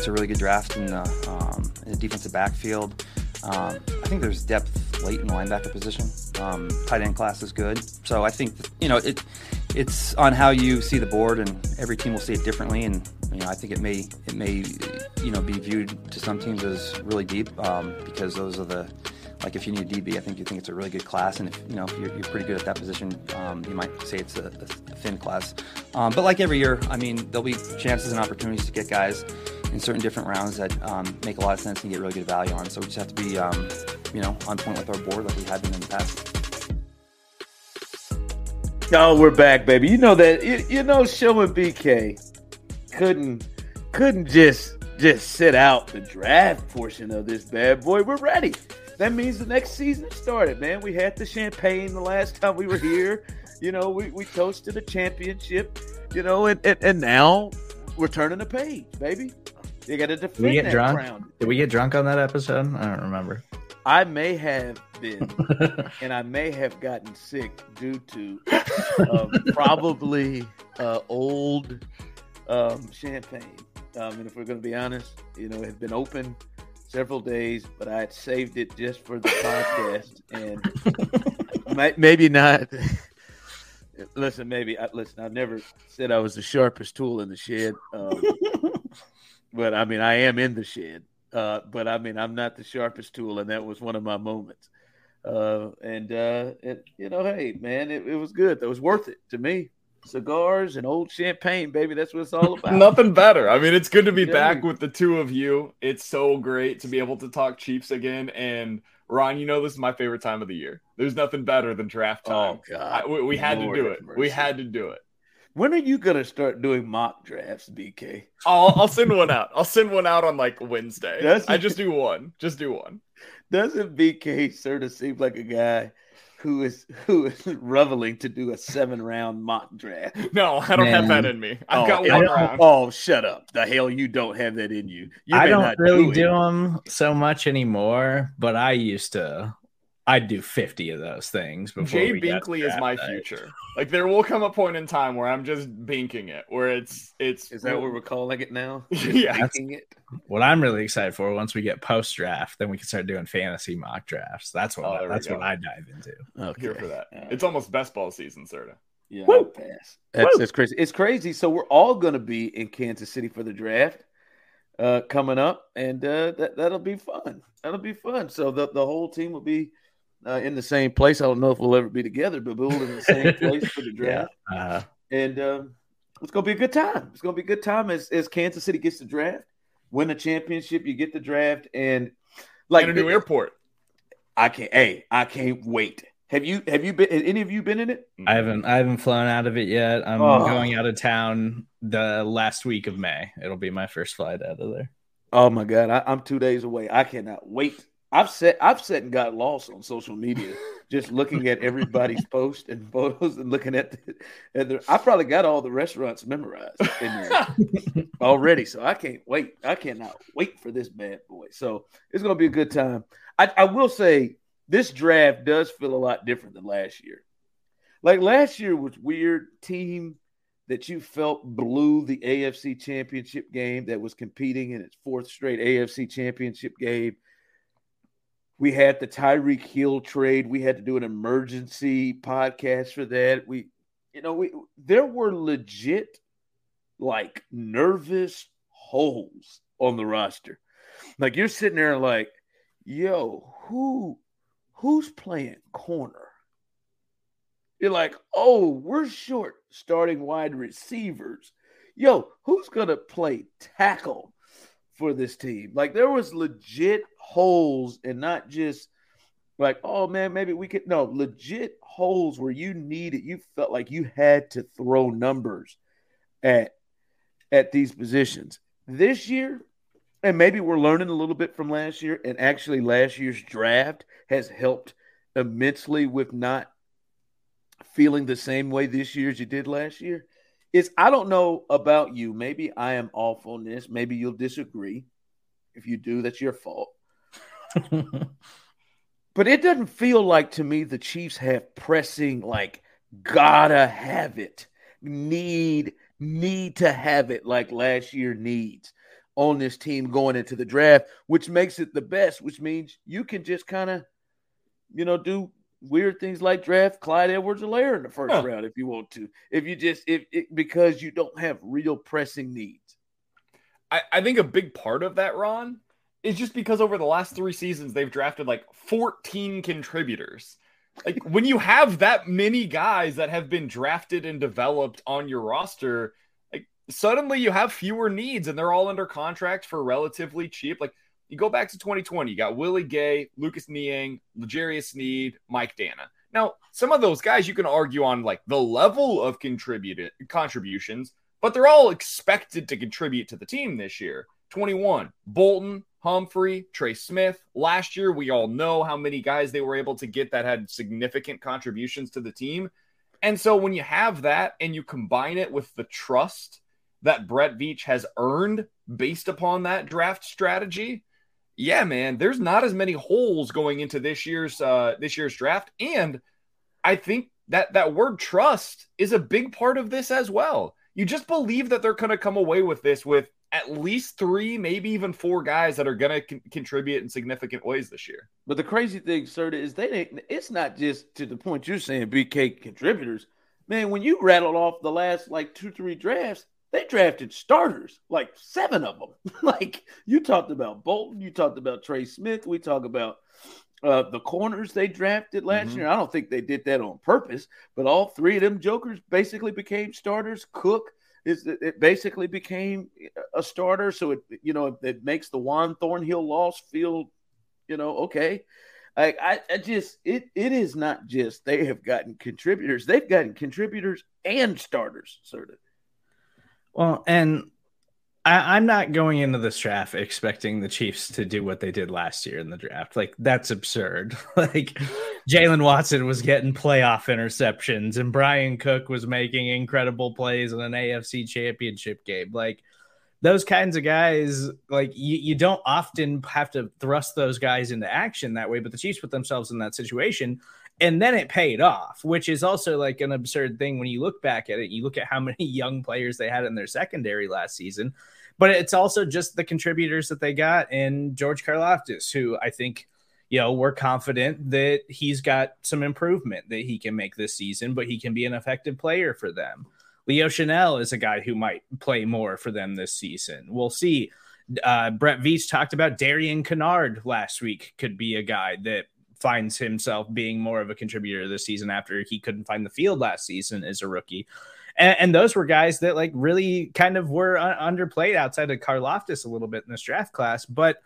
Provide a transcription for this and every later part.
it's a really good draft in the, um, in the defensive backfield. Um, I think there's depth late in the linebacker position. Um, tight end class is good, so I think you know it. It's on how you see the board, and every team will see it differently. And you know, I think it may it may you know be viewed to some teams as really deep um, because those are the like if you need a DB, I think you think it's a really good class, and if you know if you're, you're pretty good at that position, um, you might say it's a, a thin class. Um, but like every year, I mean, there'll be chances and opportunities to get guys in certain different rounds that um, make a lot of sense and get really good value on. So we just have to be, um, you know, on point with our board like we have been in the past. Oh, we're back, baby. You know that you, you know Show and BK couldn't couldn't just just sit out the draft portion of this bad boy. We're ready. That means the next season started, man. We had the champagne the last time we were here. You know, we, we toasted a championship, you know, and, and, and now we're turning the page, baby. You got to defend Did we get drunk? crown. Did we get drunk on that episode? I don't remember. I may have been, and I may have gotten sick due to um, probably uh, old um, champagne. Um, and if we're going to be honest, you know, it had been open several days, but I had saved it just for the podcast, and may, maybe not. listen, maybe I, listen. I've never said I was the sharpest tool in the shed, um, but I mean, I am in the shed. Uh, but I mean, I'm not the sharpest tool, and that was one of my moments. Uh, and uh, it, you know, hey, man, it, it was good. That was worth it to me. Cigars and old champagne, baby. That's what it's all about. Nothing better. I mean, it's good to be Yeah. back with the two of you. It's so great to be able to talk Chiefs again. And Ron, you know this is my favorite time of the year. There's nothing better than draft time. Oh God, I- we, we had Lord to do it. mercy. We had to do it. When are you gonna start doing mock drafts, BK? I'll, I'll send one out. I'll send one out on like Wednesday. That's- I just do one. Just do one. Doesn't BK sort of seem like a guy who is who is reveling to do a seven round mock draft? No, I don't have that in me. I've oh, got one round. oh, shut up! The hell you don't have that in you. you I don't really do do them so much anymore, but I used to. I'd do 50 of those things before Jay we got to Binkley is my day. future. Like there will come a point in time where I'm just binking it, where it's it's Is that what we're calling it now? Yeah. Making it. What I'm really excited for once we get post draft, then we can start doing fantasy mock drafts. That's what Oh, there that's what I dive into. Okay. here for that. All right. It's almost best ball season, Serda. Yeah, Woo! Pass. That's, Woo! that's crazy. It's crazy. So we're all going to be in Kansas City for the draft uh, coming up, and uh, that that'll be fun. That'll be fun. So the the whole team will be uh, in the same place. I don't know if we'll ever be together, but we'll be in the same place for the draft, Uh, and um, it's going to be a good time. It's going to be a good time as as Kansas City gets the draft, win a championship, you get the draft, and like and a new airport. I can't. Hey, I can't wait. Have you have you been? Have any of you been in it? I haven't I haven't flown out of it yet. I'm Oh. going out of town the last week of May. It'll be my first flight out of there. Oh my god, I, I'm two days away. I cannot wait. I've set I've set and got lost on social media, just looking at everybody's posts and photos and looking at the, at the I probably got all the restaurants memorized in there already. So I can't wait. I cannot wait for this bad boy. So it's gonna be a good time. I, I will say this draft does feel a lot different than last year. Like last year was weird team that you felt blew the AFC championship game that was competing in its fourth straight AFC championship game. We had the Tyreek Hill trade. We had to do an emergency podcast for that. We, you know, we there were legit like nervous holes on the roster. Like you're sitting there like, yo, who who's playing corner? You're like, oh, we're short starting wide receivers. Yo, who's gonna play tackle for this team? Like there was legit holes and not just like, oh man, maybe we could no legit holes where you needed, you felt like you had to throw numbers at at these positions. This year, and maybe we're learning a little bit from last year, and actually last year's draft has helped immensely with not feeling the same way this year as you did last year. Is I don't know about you. Maybe I am off on this. Maybe you'll disagree. If you do, that's your fault. But it doesn't feel like to me the Chiefs have pressing like gotta have it, need need to have it like last year needs on this team going into the draft, which makes it the best, which means you can just kind of, you know, do weird things like draft Clyde Edwards-Helaire in the first Huh. round if you want to. If you just if it, because you don't have real pressing needs. I, I think a big part of that, Ron, is just because over the last three seasons they've drafted like 14 contributors. Like when you have that many guys that have been drafted and developed on your roster, like suddenly you have fewer needs and they're all under contract for relatively cheap. Like you go back to 2020, you got Willie Gay, Lucas Niang, L'Jarius Sneed, Mike Danna. Now, some of those guys you can argue on like the level of contributed contributions, but they're all expected to contribute to the team this year. 21, Bolton, Humphrey, Trey Smith. Last year, we all know how many guys they were able to get that had significant contributions to the team. And so when you have that and you combine it with the trust that Brett Veach has earned based upon that draft strategy, yeah, man, there's not as many holes going into this year's uh this year's draft. And I think that that word trust is a big part of this as well. You just believe that they're going to come away with this with at least three, maybe even four guys that are going to con- contribute in significant ways this year. But the crazy thing, sir, is they didn't. It's not just to the point you're saying BK contributors. Man, when you rattled off the last like two, three drafts, they drafted starters, like seven of them. like you talked about Bolton, you talked about Trey Smith, we talk about uh, the corners they drafted last Mhm. year. I don't think they did that on purpose, but all three of them jokers basically became starters. Cook it basically became a starter, so it you know it makes the Juan Thornhill loss feel you know okay. Like I, I just it it is not just they have gotten contributors, they've gotten contributors and starters, sort of. Well, and I, I'm not going into this draft expecting the Chiefs to do what they did last year in the draft. Like that's absurd. like Jaylen Watson was getting playoff interceptions, and Bryan Cook was making incredible plays in an AFC Championship game. Like those kinds of guys, like you, you don't often have to thrust those guys into action that way. But the Chiefs put themselves in that situation and then it paid off, which is also like an absurd thing when you look back at it. You look at how many young players they had in their secondary last season, but it's also just the contributors that they got in George Karlaftis, who I think, you know, we're confident that he's got some improvement that he can make this season, but he can be an effective player for them. Leo Chenal is a guy who might play more for them this season. We'll see. Uh, Brett Veach talked about Darian Kinnard last week, could be a guy that finds himself being more of a contributor this season after he couldn't find the field last season as a rookie. And, and those were guys that like really kind of were un- underplayed outside of Karlaftis a little bit in this draft class. But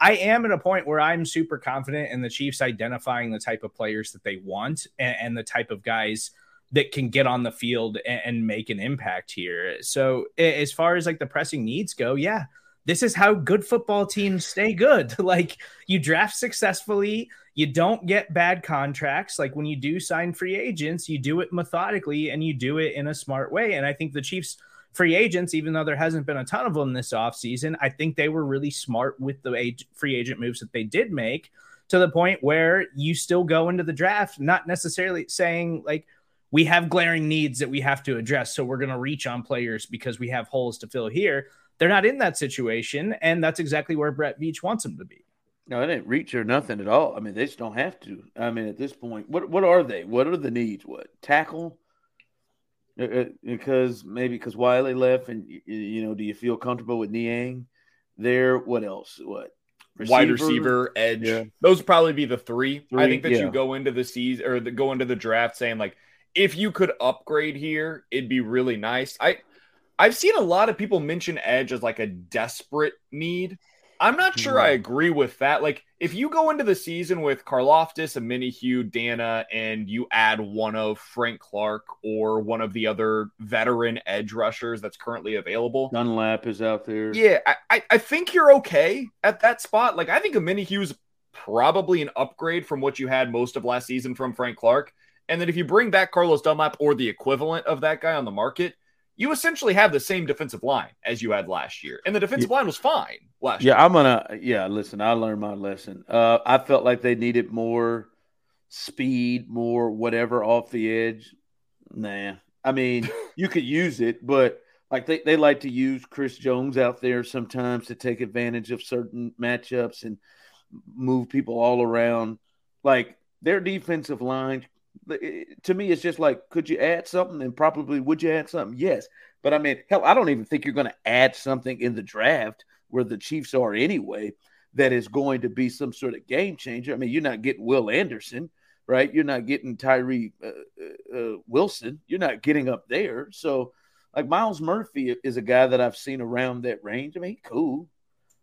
I am at a point where I'm super confident in the Chiefs identifying the type of players that they want and, and the type of guys that can get on the field and, and make an impact here. So as far as like the pressing needs go, yeah, this is how good football teams stay good. like you draft successfully, you don't get bad contracts. Like when you do sign free agents, you do it methodically and you do it in a smart way. And I think the Chiefs free agents, even though there hasn't been a ton of them this offseason, I think they were really smart with the free agent moves that they did make to the point where you still go into the draft, not necessarily saying like, we have glaring needs that we have to address. So we're going to reach on players because we have holes to fill here. They're not in that situation. And that's exactly where Brett Veach wants them to be. No, they didn't reach or nothing at all. I mean, they just don't have to. I mean, at this point, what what are they? What are the needs? What tackle? Uh, uh, Because maybe because Wiley left, and y- y- you know, do you feel comfortable with Niang there? What else? What Wide receiver, edge. Yeah. Those would probably be the three. I think that yeah. you go into the season or the, go into the draft saying like, if you could upgrade here, it'd be really nice. I I've seen a lot of people mention edge as like a desperate need. I'm not sure I agree with that. Like, if you go into the season with Karlaftis, a mini Hugh, Danna, and you add one of Frank Clark or one of the other veteran edge rushers that's currently available, Dunlap is out there. yeah, I, I, I think you're okay at that spot. Like, I think Omenihu's probably an upgrade from what you had most of last season from Frank Clark. And then if you bring back Carlos Dunlap or the equivalent of that guy on the market, you essentially have the same defensive line as you had last year. And the defensive line was fine last year. Yeah, I'm gonna. Yeah, listen, I learned my lesson. Uh, I felt like they needed more speed, more whatever off the edge. Nah, I mean, you could use it, but like they, they like to use Chris Jones out there sometimes to take advantage of certain matchups and move people all around. Like their defensive line, to me, it's just like, could you add something? And probably would you add something? Yes. But I mean, hell, I don't even think you're going to add something in the draft where the Chiefs are anyway that is going to be some sort of game changer. I mean, you're not getting Will Anderson, right? You're not getting Tyree uh, uh, uh, Wilson. You're not getting up there. So, like Myles Murphy is a guy that I've seen around that range. I mean, cool.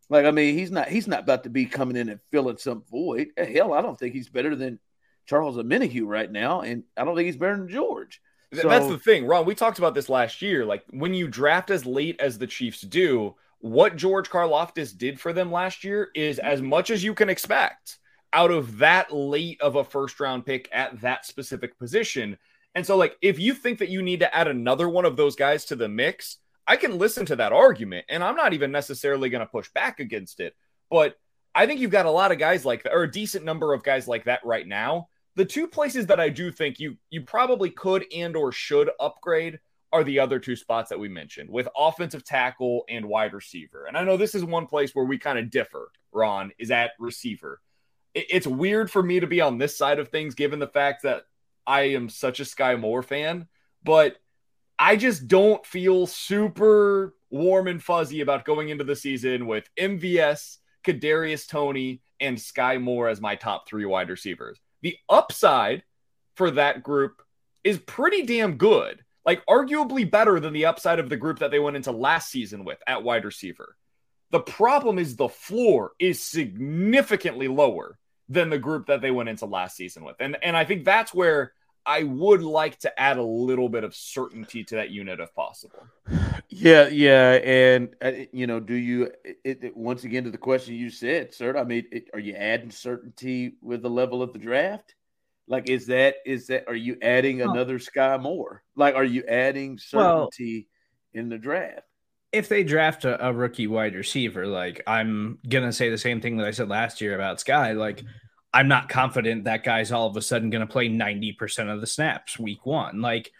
Like, I mean, he's not he's not about to be coming in and filling some void. Hell, I don't think he's better than Charles Omenihu right now, and I don't think he's better than George. So, That's the thing, Ron. We talked about this last year. Like when you draft as late as the Chiefs do, what George Karlaftis did for them last year is as much as you can expect out of that late of a first round pick at that specific position. And so, like, if you think that you need to add another one of those guys to the mix, I can listen to that argument. And I'm not even necessarily going to push back against it. But I think you've got a lot of guys like that, or a decent number of guys like that right now. The two places that I do think you you probably could and or should upgrade are the other two spots that we mentioned with offensive tackle and wide receiver. And I know this is one place where we kind of differ, Ron, is at receiver. It's weird for me to be on this side of things given the fact that I am such a Skyy Moore fan, but I just don't feel super warm and fuzzy about going into the season with MVS, Kadarius Toney, and Skyy Moore as my top three wide receivers. The upside for that group is pretty damn good like arguably better than the upside of the group that they went into last season with at wide receiver. The problem is the floor is significantly lower than the group that they went into last season with. And and I think that's where I would like to add a little bit of certainty to that unit if possible. Yeah, yeah, and uh, you know, do you it, it, once again to the question you said, sir? I mean, it, are you adding certainty with the level of the draft? Like, is that is that are you adding another Skyy Moore? Like, are you adding certainty well, in the draft? If they draft a, a, rookie wide receiver, like I'm gonna say the same thing that I said last year about Skyy, Like, I'm not confident that guy's all of a sudden gonna play 90% of the snaps week one. Like,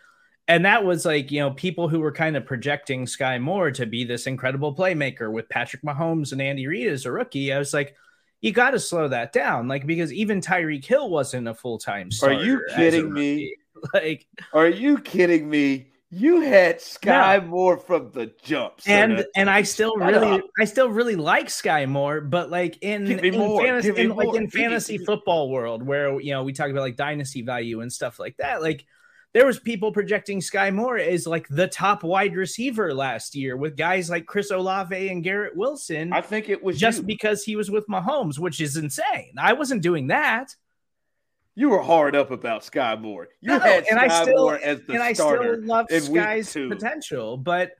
and that was like, you know, people who were kind of projecting Skyy Moore to be this incredible playmaker with Patrick Mahomes and Andy Reid as a rookie. I was like, you got to slow that down. Like, because even Tyreek Hill wasn't a full time Are you kidding me? Like, are you kidding me? You had Skyy no. Moore from the jump, and and I still really, up. I still really like Skyy Moore, but like in, in fantasy, in, like in fantasy football world, where you know we talk about like dynasty value and stuff like that, like there was people projecting Skyy Moore as like the top wide receiver last year with guys like Chris Olave and Garrett Wilson. I think it was just you. because he was with Mahomes, which is insane. I wasn't doing that. You were hard up about Skyy Moore. You no, had and Skyy I still, Moore as the and. I still love Skyy's potential, but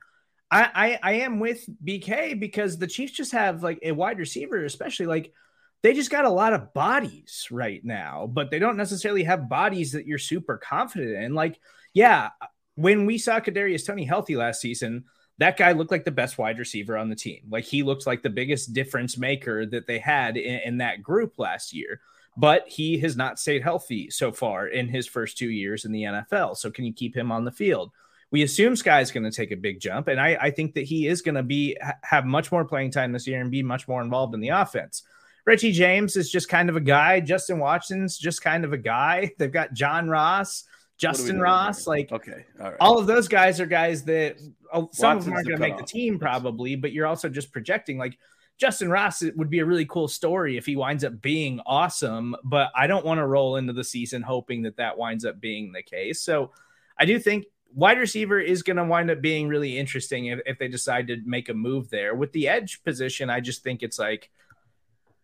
I, I I am with BK because the Chiefs just have like a wide receiver, especially like – they just got a lot of bodies right now, but they don't necessarily have bodies that you're super confident in. Like, yeah, when we saw Kadarius Toney healthy last season, that guy looked like the best wide receiver on the team. Like he looked like the biggest difference maker that they had in, in that group last year. But he has not stayed healthy so far in his first two years in the NFL. So can you keep him on the field? We assume Skyy's going to take a big jump, and I, I think that he is going to be have much more playing time this year and be much more involved in the offense. Richie James is just kind of a guy. Justin Watson's just kind of a guy. They've got John Ross, Justyn Ross. Like, okay, all, right. all of those guys are guys that oh, some Watson's of them aren't going to make the team probably, but you're also just projecting like Justyn Ross it would be a really cool story if he winds up being awesome. But I don't want to roll into the season hoping that that winds up being the case. So I do think wide receiver is going to wind up being really interesting if, if they decide to make a move there. With the edge position, I just think it's like –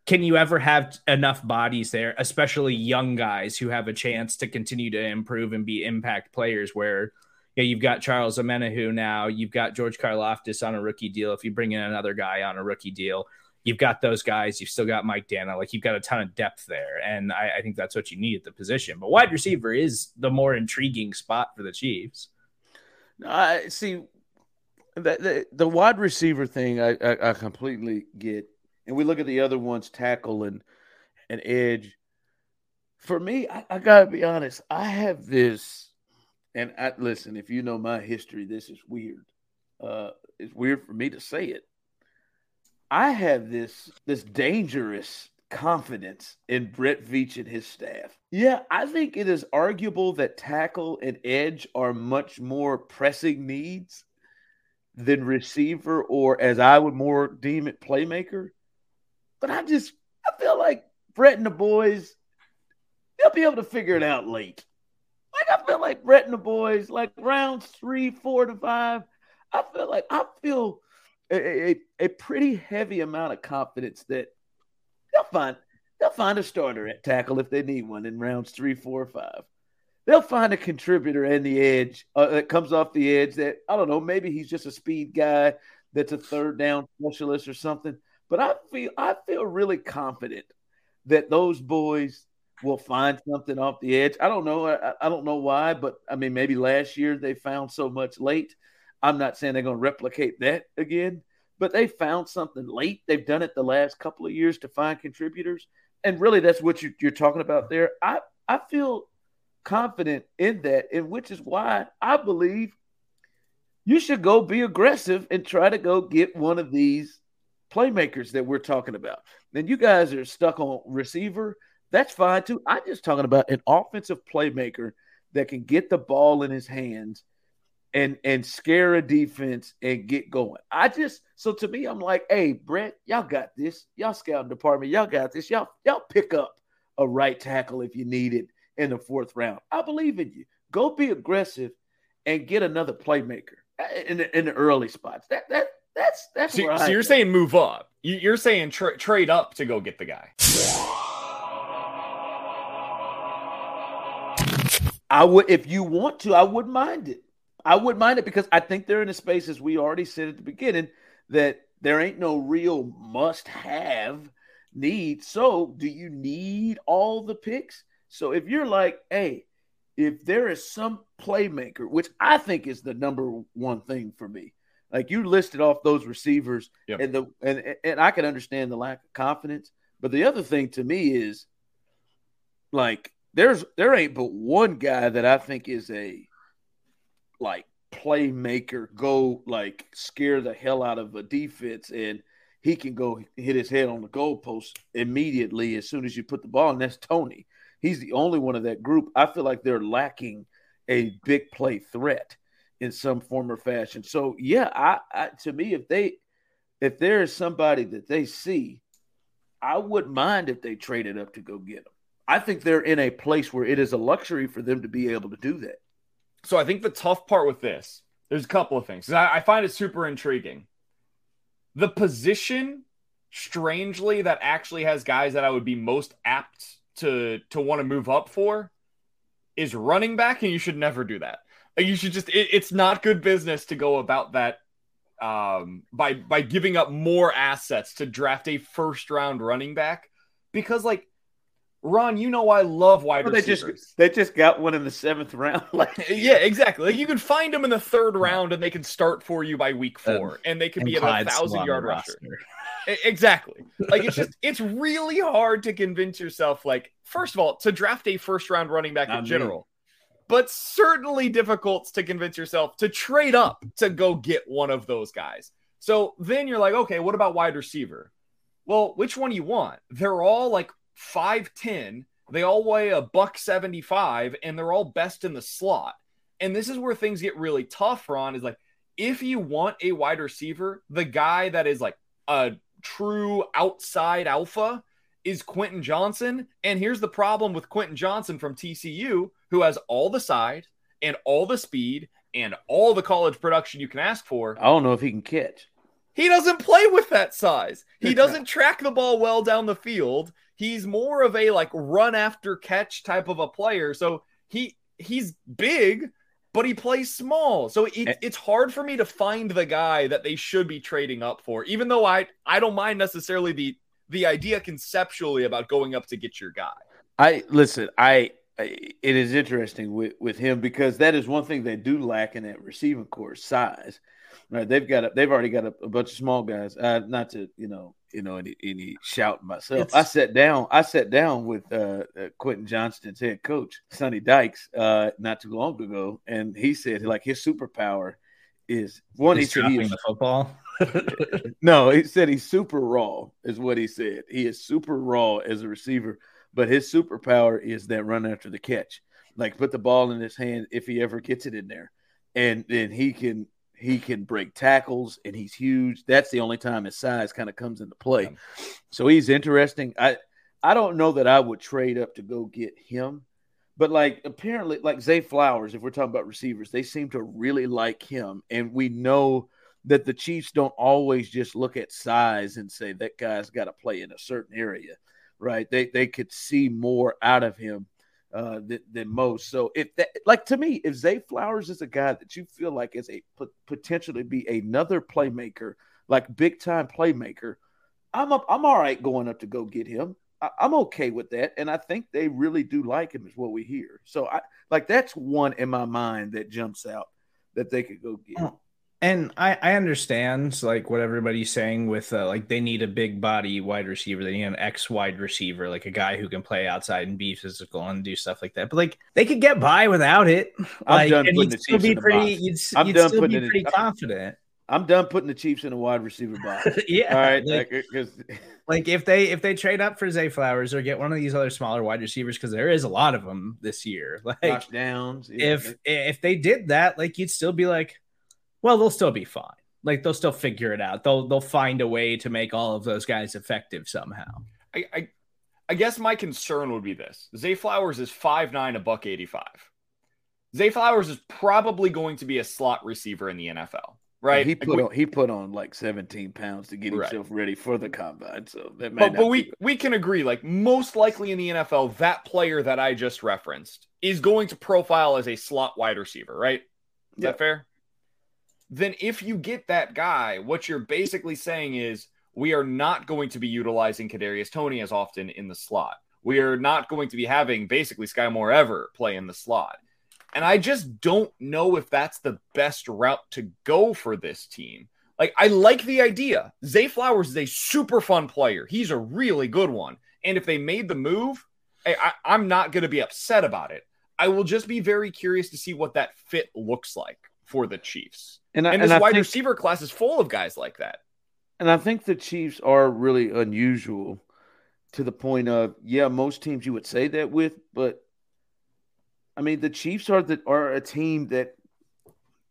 can you ever have enough bodies there, especially young guys who have a chance to continue to improve and be impact players? Where you know, you've got Charles Omenihu now, you've got George Karlaftis on a rookie deal. If you bring in another guy on a rookie deal, you've got those guys. You've still got Mike Danna. Like you've got a ton of depth there, and I, I think that's what you need at the position. But wide receiver is the more intriguing spot for the Chiefs. I see. The, the, the wide receiver thing, I, I, I completely get and we look at the other ones, tackle and and edge. For me, I, I gotta be honest. I have this, and I listen. If you know my history, this is weird. uh, it's weird for me to say it. I have this this dangerous confidence in Brett Veach and his staff. Yeah, I think it is arguable that tackle and edge are much more pressing needs than receiver, or as I would more deem it, playmaker. But I just I feel like Brett and the boys, they'll be able to figure it out late. Like I feel like Brett and the boys, like rounds three, four to five. I feel like I feel a, a, a pretty heavy amount of confidence that they'll find they'll find a starter at tackle if they need one in rounds three, four, five. They'll find a contributor in the edge uh, that comes off the edge that I don't know. Maybe he's just a speed guy that's a third down specialist or something. But I feel I feel really confident that those boys will find something off the edge. I don't know. I, I don't know why, but I mean, maybe last year they found so much late. I'm not saying they're going to replicate that again, but they found something late. They've done it the last couple of years to find contributors, and really, that's what you, you're talking about there. I I feel confident in that, and which is why I believe you should go be aggressive and try to go get one of these playmakers that we're talking about. Then you guys are stuck on receiver. That's fine too. I'm just talking about an offensive playmaker that can get the ball in his hands and and scare a defense and get going. I just so to me, I'm like, hey, Brett, y'all got this. Y'all scouting department, y'all got this. Y'all y'all pick up a right tackle if you need it in the fourth round. I believe in you. Go be aggressive and get another playmaker eh, in the, in the early spots. That that that's that's. So, so you're saying move up. You're saying tra- trade up to go get the guy. I would, if you want to, I wouldn't mind it. I wouldn't mind it because I think they're in a space, as we already said at the beginning, that there ain't no real must have need. So, do you need all the picks? So, if you're like, hey, if there is some playmaker, which I think is the number one thing for me, like you listed off those receivers, yep. and the and and I can understand the lack of confidence, but the other thing to me is like there's there ain't but one guy that I think is a like playmaker, go like scare the hell out of a defense, and he can go hit his head on the goalpost immediately as soon as you put the ball. And that's Toney. He's the only one of that group. I feel like they're lacking a big play threat in some form or fashion. So yeah, I, I to me, if they if there is somebody that they see, I wouldn't mind if they traded up to go get them. I think they're in a place where it is a luxury for them to be able to do that. So I think the tough part with this, there's a couple of things. I, I find it super intriguing. The position, strangely, that actually has guys that I would be most apt to to want to move up for is running back, and you should never do that. You should just it, it's not good business to go about that um, by by giving up more assets to draft a first round running back because like Ron, you know I love wide well, receivers. They just they just got one in the seventh round. like yeah, exactly. Like you can find them in the third round, and they can start for you by week four, um, and they can be at a thousand yard rusher. exactly. Like it's just it's really hard to convince yourself. Like first of all, to draft a first round running back Not in general, me. but certainly difficult to convince yourself to trade up to go get one of those guys. So then you're like, okay, what about wide receiver? Well, which one do you want? They're all like 5'10. They all weigh a buck 75 and they're all best in the slot. And this is where things get really tough, Ron, is like if you want a wide receiver, the guy that is like a true outside alpha is Quentin Johnston. And here's the problem with Quentin Johnston from TCU, who has all the size and all the speed and all the college production you can ask for. I don't know if he can catch. He doesn't play with that size. He doesn't track the ball well down the field. He's more of a like run after catch type of a player. So he he's big, but he plays small. So it, eh. it's hard for me to find the guy that they should be trading up for. Even though I I don't mind necessarily the the idea conceptually about going up to get your guy. I listen, I it is interesting with, with him because that is one thing they do lack in that receiving core size. Right, they've got a, they've already got a, a bunch of small guys. Uh, not to you know you know any any shout myself. It's, I sat down. I sat down with uh, uh, Quentin Johnston's head coach Sonny Dykes uh, not too long ago, and he said like his superpower is one. He's he said he dropping is, the football. no, he said he's super raw, is what he said. He is super raw as a receiver, but his superpower is that run after the catch. Like put the ball in his hand if he ever gets it in there. And then he can he can break tackles and he's huge. That's the only time his size kind of comes into play. Yeah. So he's interesting. I I don't know that I would trade up to go get him. But like apparently, like Zay Flowers, if we're talking about receivers, they seem to really like him, and we know that the Chiefs don't always just look at size and say that guy's got to play in a certain area, right? They they could see more out of him uh, than, than most. So if that, like to me, if Zay Flowers is a guy that you feel like is a pot- potentially be another playmaker, like big time playmaker, I'm up. I'm all right going up to go get him. I, I'm okay with that, and I think they really do like him, is what we hear. So I like that's one in my mind that jumps out that they could go get. And I, I understand like what everybody's saying with uh, like they need a big body wide receiver. They need an X wide receiver, like a guy who can play outside and be physical and do stuff like that. But like they could get by without it. I'm Like, done putting the Chiefs in the pretty. box. You'd, I'm you'd done still putting be in- pretty I'm- confident. I'm done putting the Chiefs in a wide receiver box. yeah. All right, Like, because like if they if they trade up for Zay Flowers or get one of these other smaller wide receivers because there is a lot of them this year. Like touchdowns. yeah, if if they did that, like you'd still be like, well, they'll still be fine. Like they'll still figure it out. They'll they'll find a way to make all of those guys effective somehow. I, I I guess my concern would be this: Zay Flowers is five nine, a buck eighty five. Zay Flowers is probably going to be a slot receiver in the NFL, right? He Like, put we- on he put on like 17 pounds to get Right. himself ready for the combine. So that may but, not but be- we we can agree, like most likely in the NFL, that player that I just referenced is going to profile as a slot wide receiver, right? Is Yeah. that fair? Then if you get that guy, what you're basically saying is we are not going to be utilizing Kadarius Toney as often in the slot. We are not going to be having basically Skyy Moore ever play in the slot. And I just don't know if that's the best route to go for this team. Like, I like the idea. Zay Flowers is a super fun player. He's a really good one. And if they made the move, I, I, I'm not going to be upset about it. I will just be very curious to see what that fit looks like for the Chiefs. And I, And this I wide think, receiver class is full of guys like that. and I think the Chiefs are really unusual to the point of yeah, most teams you would say that with, but I mean the Chiefs are the are a team that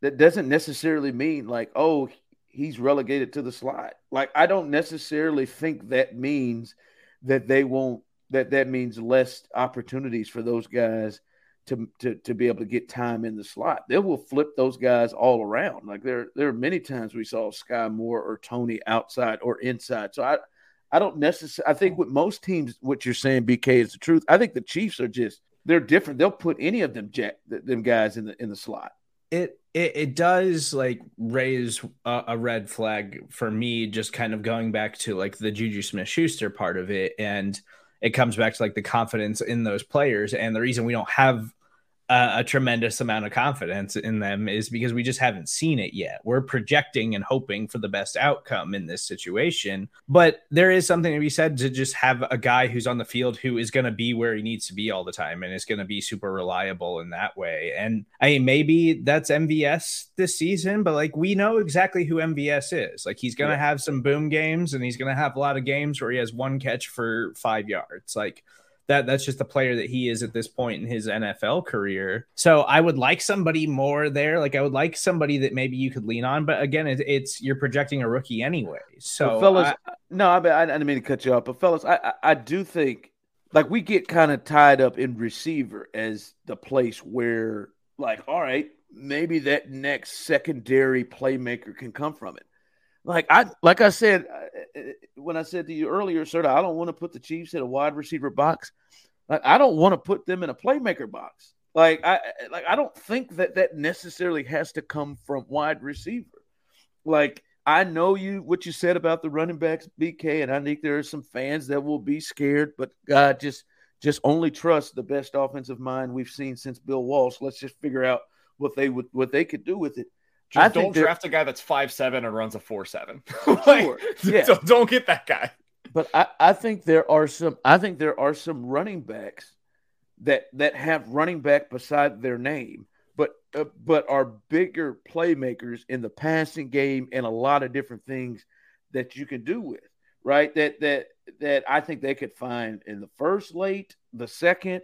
that doesn't necessarily mean like oh he's relegated to the slot. Like I don't necessarily think that means that they won't that that means less opportunities for those guys to to to be able to get time in the slot. They will flip those guys all around. Like there there are many times we saw Skyy Moore or Toney outside or inside. So I I don't necessarily I think with most teams what you're saying BK is the truth. I think the Chiefs are just they're different. They'll put any of them jack them guys in the in the slot. It it, it does like raise a, a red flag for me, just kind of going back to like the Juju Smith Schuster part of it. And it comes back to like the confidence in those players. And the reason we don't have a, a tremendous amount of confidence in them is because we just haven't seen it yet. We're projecting and hoping for the best outcome in this situation. But there is something to be said to just have a guy who's on the field who is going to be where he needs to be all the time and is going to be super reliable in that way. And I mean, maybe that's MVS this season, but like we know exactly who MVS is. Like he's going to have some boom games and he's going to have a lot of games where he has one catch for five yards. Like, that that's just the player that he is at this point in his NFL career. So I would like somebody more there. Like I would like somebody that maybe you could lean on. But again, it, it's you're projecting a rookie anyway. So But fellas, I- no, I, I, I didn't mean to cut you off, but fellas, I, I, I do think like we get kind of tied up in receiver as the place where, like, all right, maybe that next secondary playmaker can come from it. Like I, like I said uh, uh, when I said to you earlier, sir, I don't want to put the Chiefs in a wide receiver box. Like I don't want to put them in a playmaker box. Like I, like I don't think that that necessarily has to come from wide receiver. Like I know you what you said about the running backs, BK, and I think there are some fans that will be scared, but God just just only trust the best offensive mind we've seen since Bill Walsh. Let's just figure out what they would what they could do with it. Just I don't draft a guy that's five seven and runs a four seven. Sure, yeah. don't, don't get that guy. But I, I think there are some I think there are some running backs that that have running back beside their name, but uh, but are bigger playmakers in the passing game and a lot of different things that you can do with right that that that I think they could find in the first late the second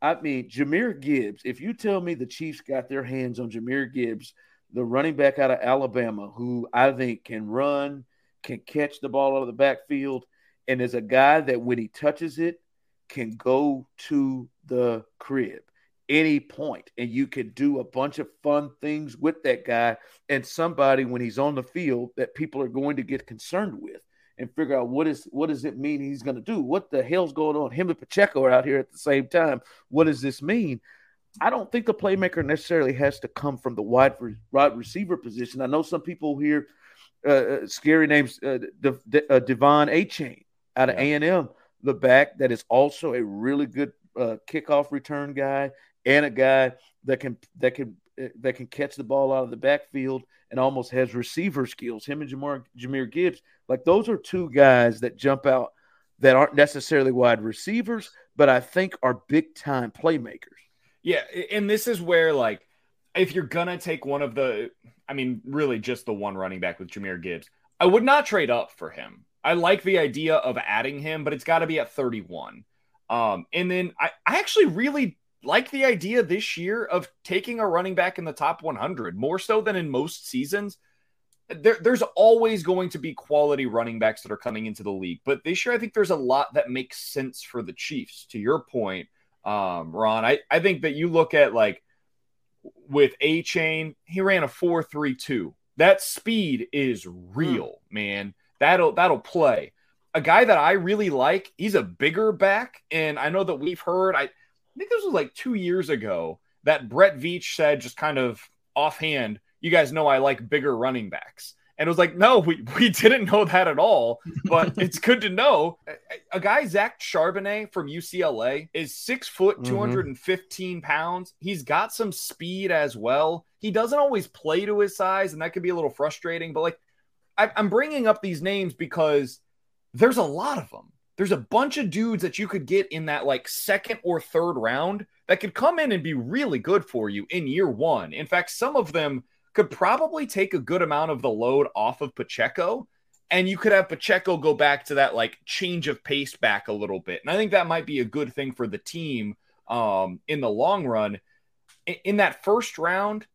I mean Jahmyr Gibbs if you tell me the Chiefs got their hands on Jahmyr Gibbs the running back out of Alabama who I think can run can catch the ball out of the backfield and is a guy that when he touches it can go to the crib any point. And you can do a bunch of fun things with that guy and somebody when he's on the field that people are going to get concerned with and figure out what is what does it mean he's going to do? What the hell's going on? Him and pacheco are out here at the same time. What does this mean i don't think the playmaker necessarily has to come from the wide, wide receiver position i know some people here uh, uh scary names uh, De, De, uh, De'Von Achane out of A&M the back that is also a really good uh, kickoff return guy and a guy that can that can that can catch the ball out of the backfield and almost has receiver skills. Him and Jahmyr, Jahmyr Gibbs, like those are two guys that jump out that aren't necessarily wide receivers, but I think are big time playmakers. Yeah, and this is where like if you're gonna take one of the, I mean, really just the one running back with Jahmyr Gibbs, I would not trade up for him. I like the idea of adding him, but it's got to be at 31. Um, and then I, I actually really like the idea this year of taking a running back in the top 100 more so than in most seasons. There, there's always going to be quality running backs that are coming into the league, but this year I think there's a lot that makes sense for the Chiefs. To your point, um, Ron, I, I think that you look at like with Achane, he ran a 4 3 2. That speed is real, mm. man. That'll that'll play. A guy that I really like, he's a bigger back, and I know that we've heard I I think this was like two years ago that Brett Veach said, just kind of offhand, you guys know I like bigger running backs. And it was like, no, we, we didn't know that at all, but it's good to know. A, a, guy, Zach Charbonnet from UCLA, is six foot, mm-hmm. 215 pounds. He's got some speed as well. He doesn't always play to his size, and that could be a little frustrating. But like, I, I'm bringing up these names because there's a lot of them there's a bunch of dudes that you could get in that like second or third round that could come in and be really good for you in year one. In fact, some of them could probably take a good amount of the load off of Pacheco. And you could have Pacheco go back to that like change of pace back a little bit. And I think that might be a good thing for the team um, in the long run. In, in that first round,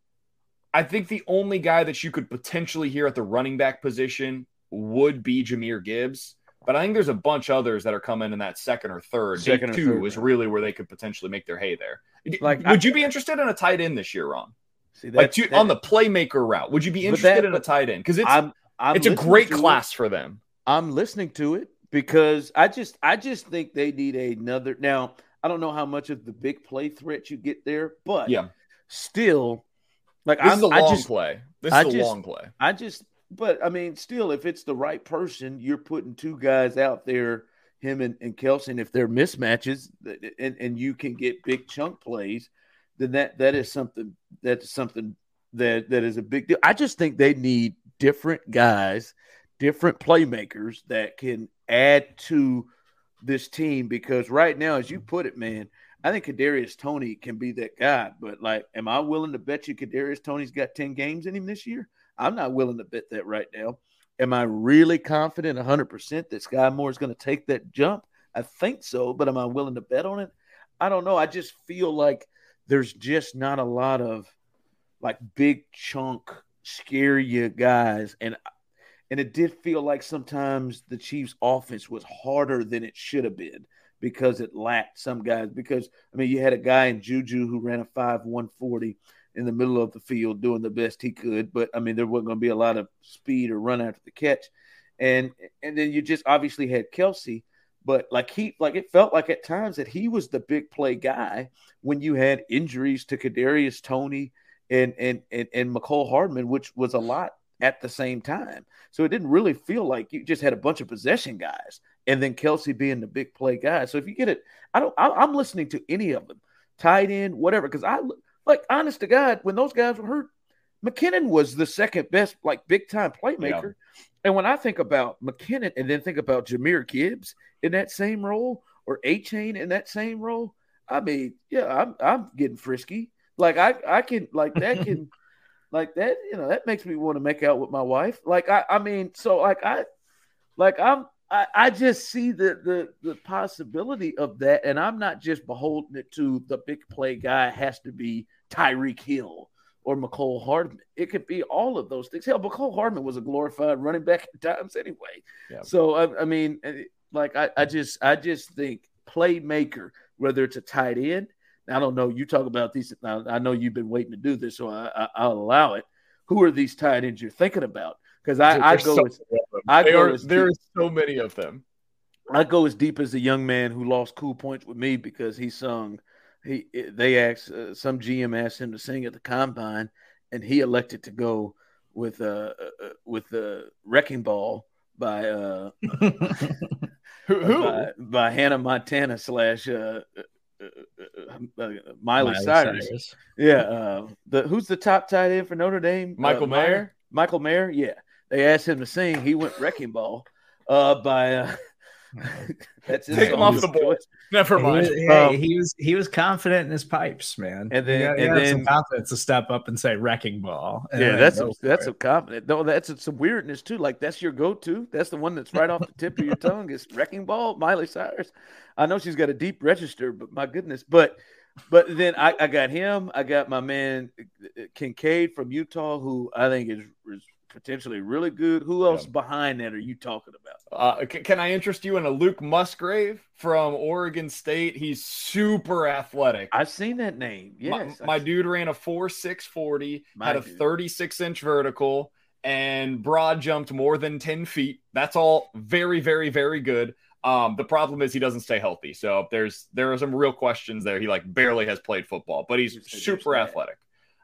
I think the only guy that you could potentially hear at the running back position would be Jahmyr Gibbs. But I think there's a bunch others that are coming in that second or third. Second Day two third, is really where they could potentially make their hay there. Like, would I, you be interested in a tight end this year, Ron? See, that, like that, on the playmaker route, would you be interested that, in a tight end? Because it's I'm, I'm it's a great class it. for them. I'm listening to it because I just I just think they need another. Now I don't know how much of the big play threat you get there, but yeah, still, like this I'm, is a long just, play. This is I a just, long play. I just but I mean, still, if it's the right person, you're putting two guys out there, him and, and Kelce, and if they're mismatches, and, and you can get big chunk plays, then that that is something that's something that that is a big deal. I just think they need different guys, different playmakers that can add to this team because right now, as you put it, man, I think Kadarius Toney can be that guy. But like, am I willing to bet you Kadarius Toney's got ten games in him this year? I'm not willing to bet that right now. Am I really confident 100% that Skyy Moore is going to take that jump? I think so, but am I willing to bet on it? I don't know. I just feel like there's just not a lot of like big chunk scare you guys and and it did feel like sometimes the Chiefs offense was harder than it should have been because it lacked some guys because I mean you had a guy in Juju who ran a 5 140 in the middle of the field doing the best he could. But I mean, there wasn't going to be a lot of speed or run after the catch. And and then you just obviously had Kelce, but like he like it felt like at times that he was the big play guy when you had injuries to Kadarius Toney and and and, and Mecole Hardman, which was a lot at the same time. So it didn't really feel like you just had a bunch of possession guys and then Kelce being the big play guy. So if you get it, I don't. I, am listening to any of them, tight end, whatever, because I like, honest to God, when those guys were hurt, McKinnon was the second best, like big time playmaker. Yeah. And when I think about McKinnon and then think about Jahmyr Gibbs in that same role or Achane in that same role, I mean, yeah, I'm I'm getting frisky Like I I can like that can like that you know that makes me want to make out with my wife. Like I I mean so like I like I'm I, I just see the, the the possibility of that, and I'm not just beholden it to the big play guy has to be Tyreek Hill or Mecole Hardman. It could be all of those things. Hell, Mecole Hardman was a glorified running back at times anyway. Yeah. So I, I mean, eh, like I, I just I just think playmaker, whether it's a tight end. I don't know. You talk about these. I know you've been waiting to do this, so I, I, will allow it. Who are these tight ends you're thinking about? Because I, I go so as I They go are- as there are so many of them. I go as deep as the young man who lost cool points with me because he sung. He they asked uh, some GM asked him to sing at the combine, and he elected to go with uh, uh uh, with the wrecking ball by uh Who? by, by Hannah Montana slash uh, uh, uh, uh, Miley, Cyrus. Yeah, uh, the who's the top tight end for Notre Dame? Michael uh, Mayer? Michael Mayer. Yeah, they asked him to sing. He went wrecking ball uh, by. That's Take him off the board. choice. Never He mind. was, hey, Um, he was he was confident in his pipes, man. And then- You gotta- and gotta some then- confidence to step up and say wrecking ball. and Yeah, that's a, for that's it. a confident. No, that's some weirdness too. Like that's your go-to. That's the one that's right off the tip of your tongue. Is wrecking ball, Miley Cyrus. I know she's got a deep register, but my goodness. But but then I, I got him. I got my man uh, Kincaid from Utah, who I think is, is potentially really good. Who else Yeah. behind that are you talking about? Uh, c- can I interest you in a Luke Musgrave from Oregon State? He's super athletic. I've seen that name. My- Yes, my, I- dude ran a 4 6 40, had a 36 inch vertical, and broad jumped more than 10 feet. That's all very, very, very good. Um, the problem is he doesn't stay healthy. So there's there are some real questions there. He like barely has played football, but he's super athletic.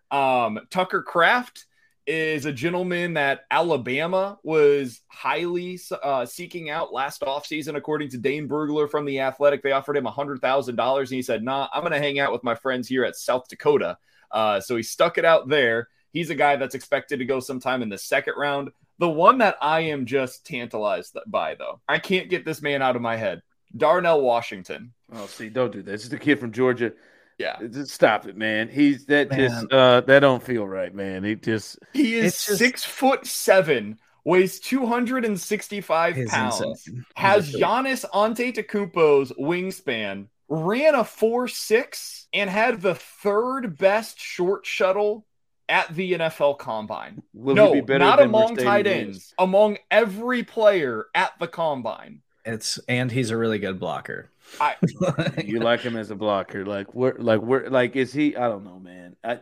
Um, Tucker Kraft is a gentleman that Alabama was highly uh, seeking out last offseason, according to Dane Brugler from The Athletic. They offered him $100,000, and he said, Nah, I'm going to hang out with my friends here at South Dakota. Uh, so he stuck it out there. He's a guy that's expected to go sometime in the second round. The one that I am just tantalized by, though, I can't get this man out of my head. Darnell Washington. Oh, see, don't do. This is the kid from Georgia. Yeah. Just stop it, man. He's that Man. just uh that don't feel right, man. He just He is just- six foot seven, weighs 265 pounds. insane. has He's a- Giannis Antetokounmpo's wingspan, ran a four six, and had the third best short shuttle at the NFL Combine. will no, he be better not than among tight ends, among every player at the Combine. It's and he's a really good blocker. I- you like him as a blocker. Like where like where like is he I don't know, man. I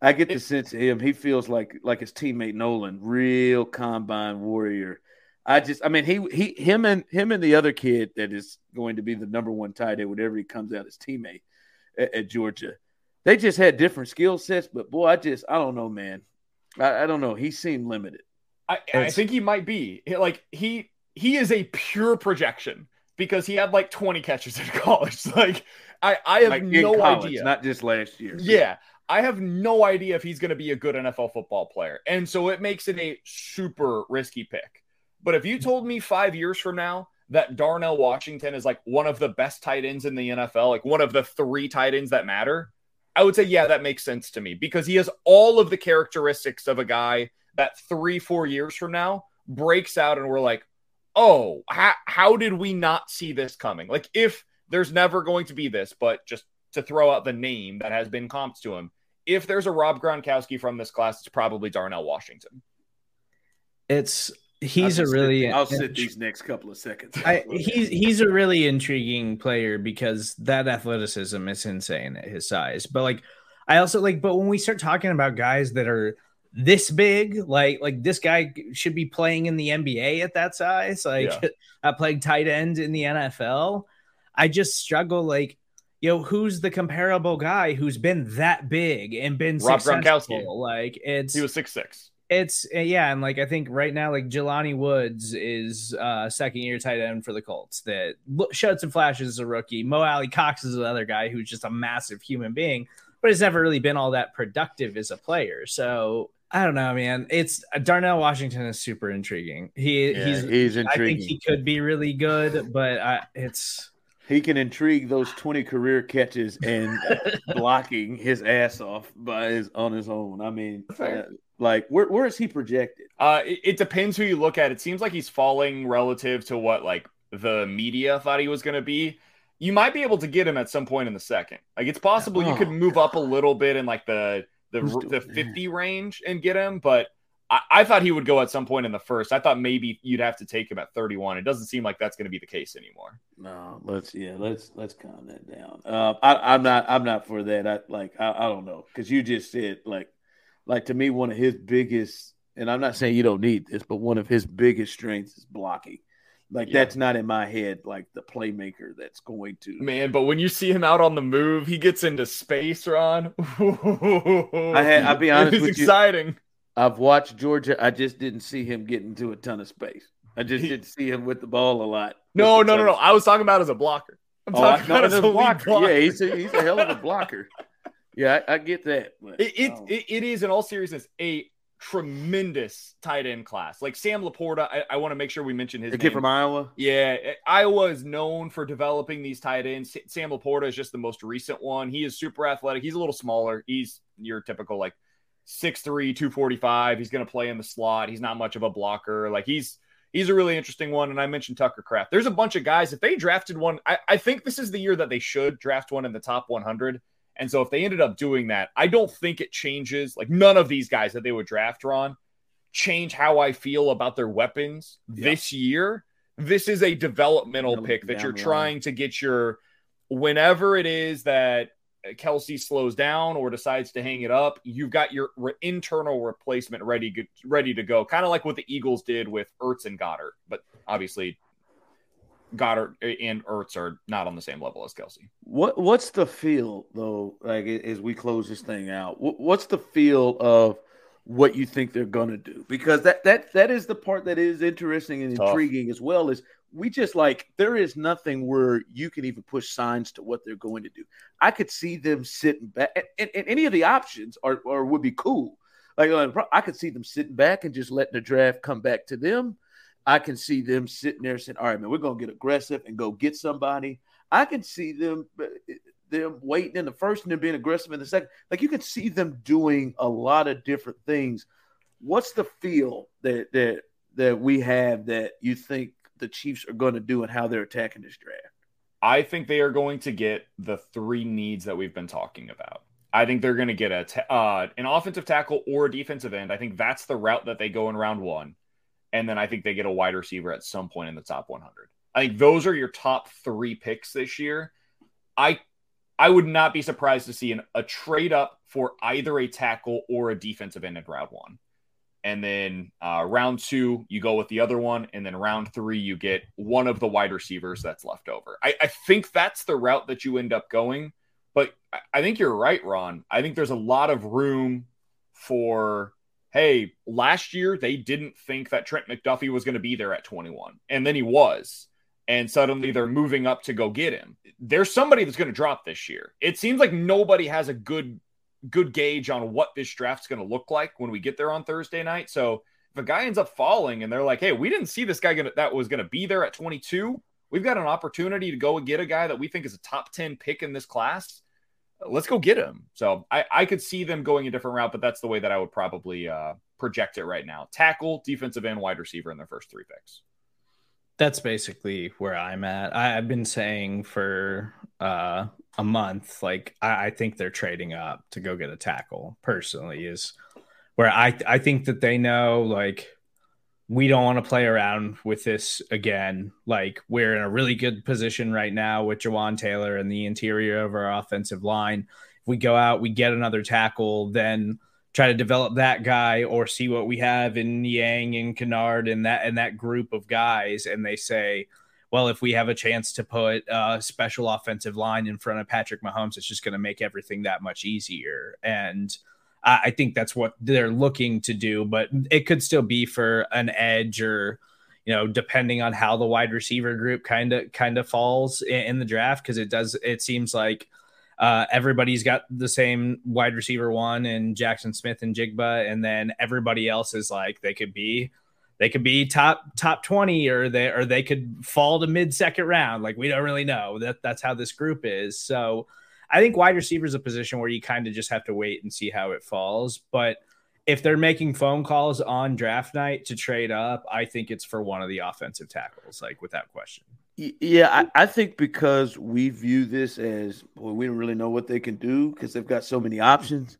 I get the It- sense of him. He feels like like his teammate Nolan, real combine warrior. I just I mean he he him and him and the other kid that is going to be the number one tight end, whatever he comes out as teammate at, at Georgia. They just had different skill sets, but boy, I just I don't know, man. I, I don't know. He seemed limited. I, I think he might be like he he is a pure projection because he had like 20 catches in college. Like I I have Like no college, idea. not just last year. Yeah. I have no idea if he's going to be a good NFL football player. And so it makes it a super risky pick. But if you told me five years from now that Darnell Washington is like one of the best tight ends in the NFL, like one of the three tight ends that matter, I would say, yeah, that makes sense to me because he has all of the characteristics of a guy that three, four years from now breaks out and we're like, oh, how, how did we not see this coming? Like, if there's never going to be this, but just to throw out the name that has been comped to him, if there's a Rob Gronkowski from this class, it's probably Darnell Washington. It's he's a really sit, I'll sit these next couple of seconds. I, he's he's a really intriguing player because that athleticism is insane at his size. But like, I also like, but when we start talking about guys that are this big, like like this guy should be playing in the NBA at that size, like Yeah. uh, playing tight end in the NFL. I just struggle like. You know who's the comparable guy who's been that big and been Rob successful? Gronkowski. Like it's He was six six. it's uh, yeah, and like I think right now, like Jelani Woods is uh second year tight end for the Colts that showed some flashes as a rookie. Mo Alie-Cox is another guy who's just a massive human being, but has never really been all that productive as a player. So I don't know, man. It's Darnell Washington is super intriguing. He Yeah, he's he's I think he could be really good, but I, it's He can intrigue those 20 career catches and blocking his ass off by his on his own. I mean, uh, like where where is he projected? Uh, it, it depends who you look at. It seems like he's falling relative to what like the media thought he was going to be. You might be able to get him at some point in the second. Like it's possible you Oh, could move up a little bit in like the the the 50 range and get him, but I, I thought he would go at some point in the first. I thought maybe you'd have to take him at 31. It doesn't seem like that's going to be the case anymore. No, let's yeah, let's let's calm that down. Uh, I, I'm not I'm not for that. I like I, I don't know because you just said like like to me one of his biggest and I'm not saying you don't need this, but one of his biggest strengths is blocking. Like Yeah. that's not in my head like the playmaker that's going to. Man, but when you see him out on the move, he gets into space, Ron. I had- I'll be honest it's with you. exciting. I've watched Georgia. I just didn't see him get into a ton of space. I just He- didn't see him with the ball a lot. No, no, no, no. I was talking about as a blocker. I'm Oh, talking no, about as as a lead blocker. Yeah, he's a, he's a hell of a blocker. Yeah, I, I get that. but It, it, don't- it, it is, in all seriousness, a tremendous tight end class. Like Sam LaPorta, I, I want to make sure we mention his the kid from Iowa. Yeah, eh, Iowa is known for developing these tight ends. Sam LaPorta is just the most recent one. He is super athletic. He's a little smaller. He's your typical like 6'3, 245. He's going to play in the slot. He's not much of a blocker. Like he's he's a really interesting one. And I mentioned Tucker Kraft. There's a bunch of guys. If they drafted one, I, I think this is the year that they should draft one in the top 100. And so if they ended up doing that, I don't think it changes. Like none of these guys that they would draft, Ron, change how I feel about their weapons Yeah. this year. This is a developmental pick that you're line. trying to get your whenever it is that Kelce slows down or decides to hang it up, you've got your re- internal replacement ready ready to go. Kind of like what the Eagles did with Ertz and Goedert, but obviously Goedert and Ertz are not on the same level as Kelce. What what's the feel though? Like as we close this thing out, what's the feel of what you think they're gonna do? Because that that that is the part that is interesting and Tough. intriguing as well. Is we just like there is nothing where you can even push signs to what they're going to do. I could see them sitting back, and, and- and any of the options are or would be cool. Like uh, I could see them sitting back and just letting the draft come back to them. I can see them sitting there saying, "All right, man, we're gonna get aggressive and go get somebody." I can see them them waiting in the first and then being aggressive in the second. Like you can see them doing a lot of different things. What's the feel that that that we have that you think the Chiefs are going to do and how they're attacking this draft? I think they are going to get the three needs that we've been talking about. I think they're going to get a ta- uh, an offensive tackle or a defensive end. I think that's the route that they go in round one, and then I think they get a wide receiver at some point in the top 100. I think those are your top three picks this year. I I would not be surprised to see an, a trade up for either a tackle or a defensive end in round one. And then uh, round two, you go with the other one. And then round three, you get one of the wide receivers that's left over. I, I think that's the route that you end up going. But I, I think you're right, Ron. I think there's a lot of room for, hey, last year they didn't think that Trent McDuffie was going to be there at 21. And then he was. And suddenly they're moving up to go get him. There's somebody that's going to drop this year. It seems like nobody has a good good gauge on what this draft's going to look like when we get there on Thursday night. So if a guy ends up falling and they're like, "Hey, we didn't see this guy gonna, that was going to be there at 22. We've got an opportunity to go and get a guy that we think is a top 10 pick in this class. Let's go get him." So I, I could see them going a different route, but that's the way that I would probably uh, project it right now: tackle, defensive end, wide receiver in their first three picks. That's basically where I'm at. I, I've been saying for uh, a month, like I, I think they're trading up to go get a tackle. Personally, is where I I think that they know like we don't want to play around with this again. Like we're in a really good position right now with Jawaan Taylor and the interior of our offensive line. If we go out, we get another tackle, then try to develop that guy or see what we have in Niang and Kinnard and that and that group of guys, and they say, well, if we have a chance to put a special offensive line in front of Patrick Mahomes, it's just going to make everything that much easier. And I, I think that's what they're looking to do, but it could still be for an edge or you know, depending on how the wide receiver group kind of kind of falls in, in the draft, because it does. It seems like uh, everybody's got the same wide receiver one and Jaxon Smith-Njigba, and then everybody else is like they could be they could be top top 20 or they or they could fall to mid second round like we don't really know that that's how this group is so i think wide receiver is a position where you kind of just have to wait and see how it falls but if they're making phone calls on draft night to trade up i think it's for one of the offensive tackles like without question yeah i, I think because we view this as we don't really know what they can do because they've got so many options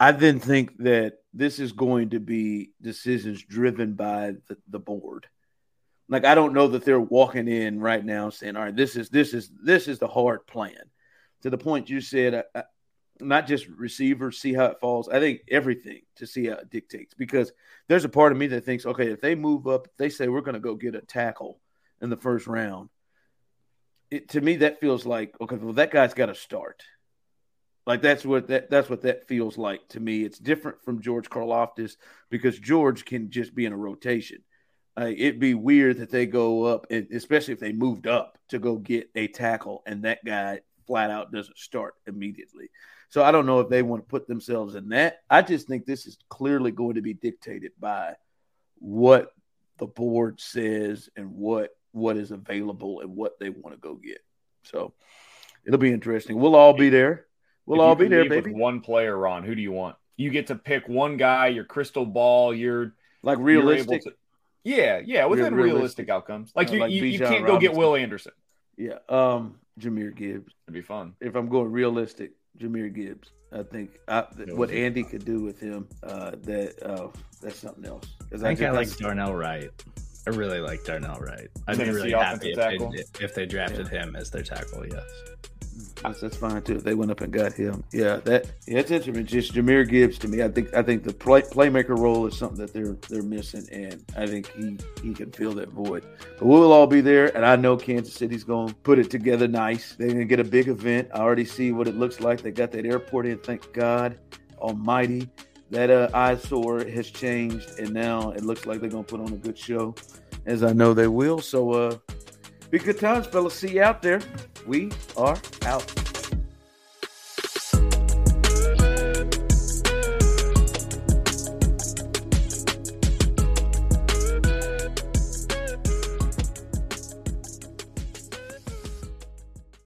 I then think that this is going to be decisions driven by the, the board. Like I don't know that they're walking in right now saying, "All right, this is this is this is the hard plan." To the point you said, uh, uh not just receivers see how it falls. I think everything to see how it dictates because there's a part of me that thinks, okay, if they move up, they say we're going to go get a tackle in the first round, it, to me that feels like okay, well that guy's got to start like that's what that that's what that feels like to me. It's different from George Karlaftis because George can just be in a rotation. Uh, it'd be weird that they go up, especially if they moved up to go get a tackle, and that guy flat out doesn't start immediately. So I don't know if they want to put themselves in that. I just think this is clearly going to be dictated by what the board says and what what is available and what they want to go get. So it'll be interesting. We'll all be there. We'll all be there, baby. one player, Ron. Who do you want? You get to pick one guy. Your crystal ball. You're like realistic. You're to, yeah, yeah, within realistic. realistic. outcomes. Like uh, you, like you, you, can't go get Will Anderson. Yeah, um, Jahmyr Gibbs. It'd be fun if I'm going realistic. Jahmyr Gibbs. I think I, what Andy could do with him, uh, that uh, that's something else. I think I, just, I like Darnell Wright. I really like Darnell Wright. I'd be really happy if they, if they, drafted yeah. him as their tackle. Yes. That's, that's fine too. They went up and got him, yeah, that yeah, it's interesting. Just Jahmyr Gibbs to me, I think I think the play, playmaker role is something that they're they're missing, and I think he he can fill that void. But we'll all be there, and I know Kansas City's going to put it together nice. They're going to get a big event. I already see what it looks like. They got that airport in. Thank God Almighty. That uh, eyesore has changed, and now it looks like they're going to put on a good show, as I know they will. So, uh, be good times, fellas. See you out there. We are out.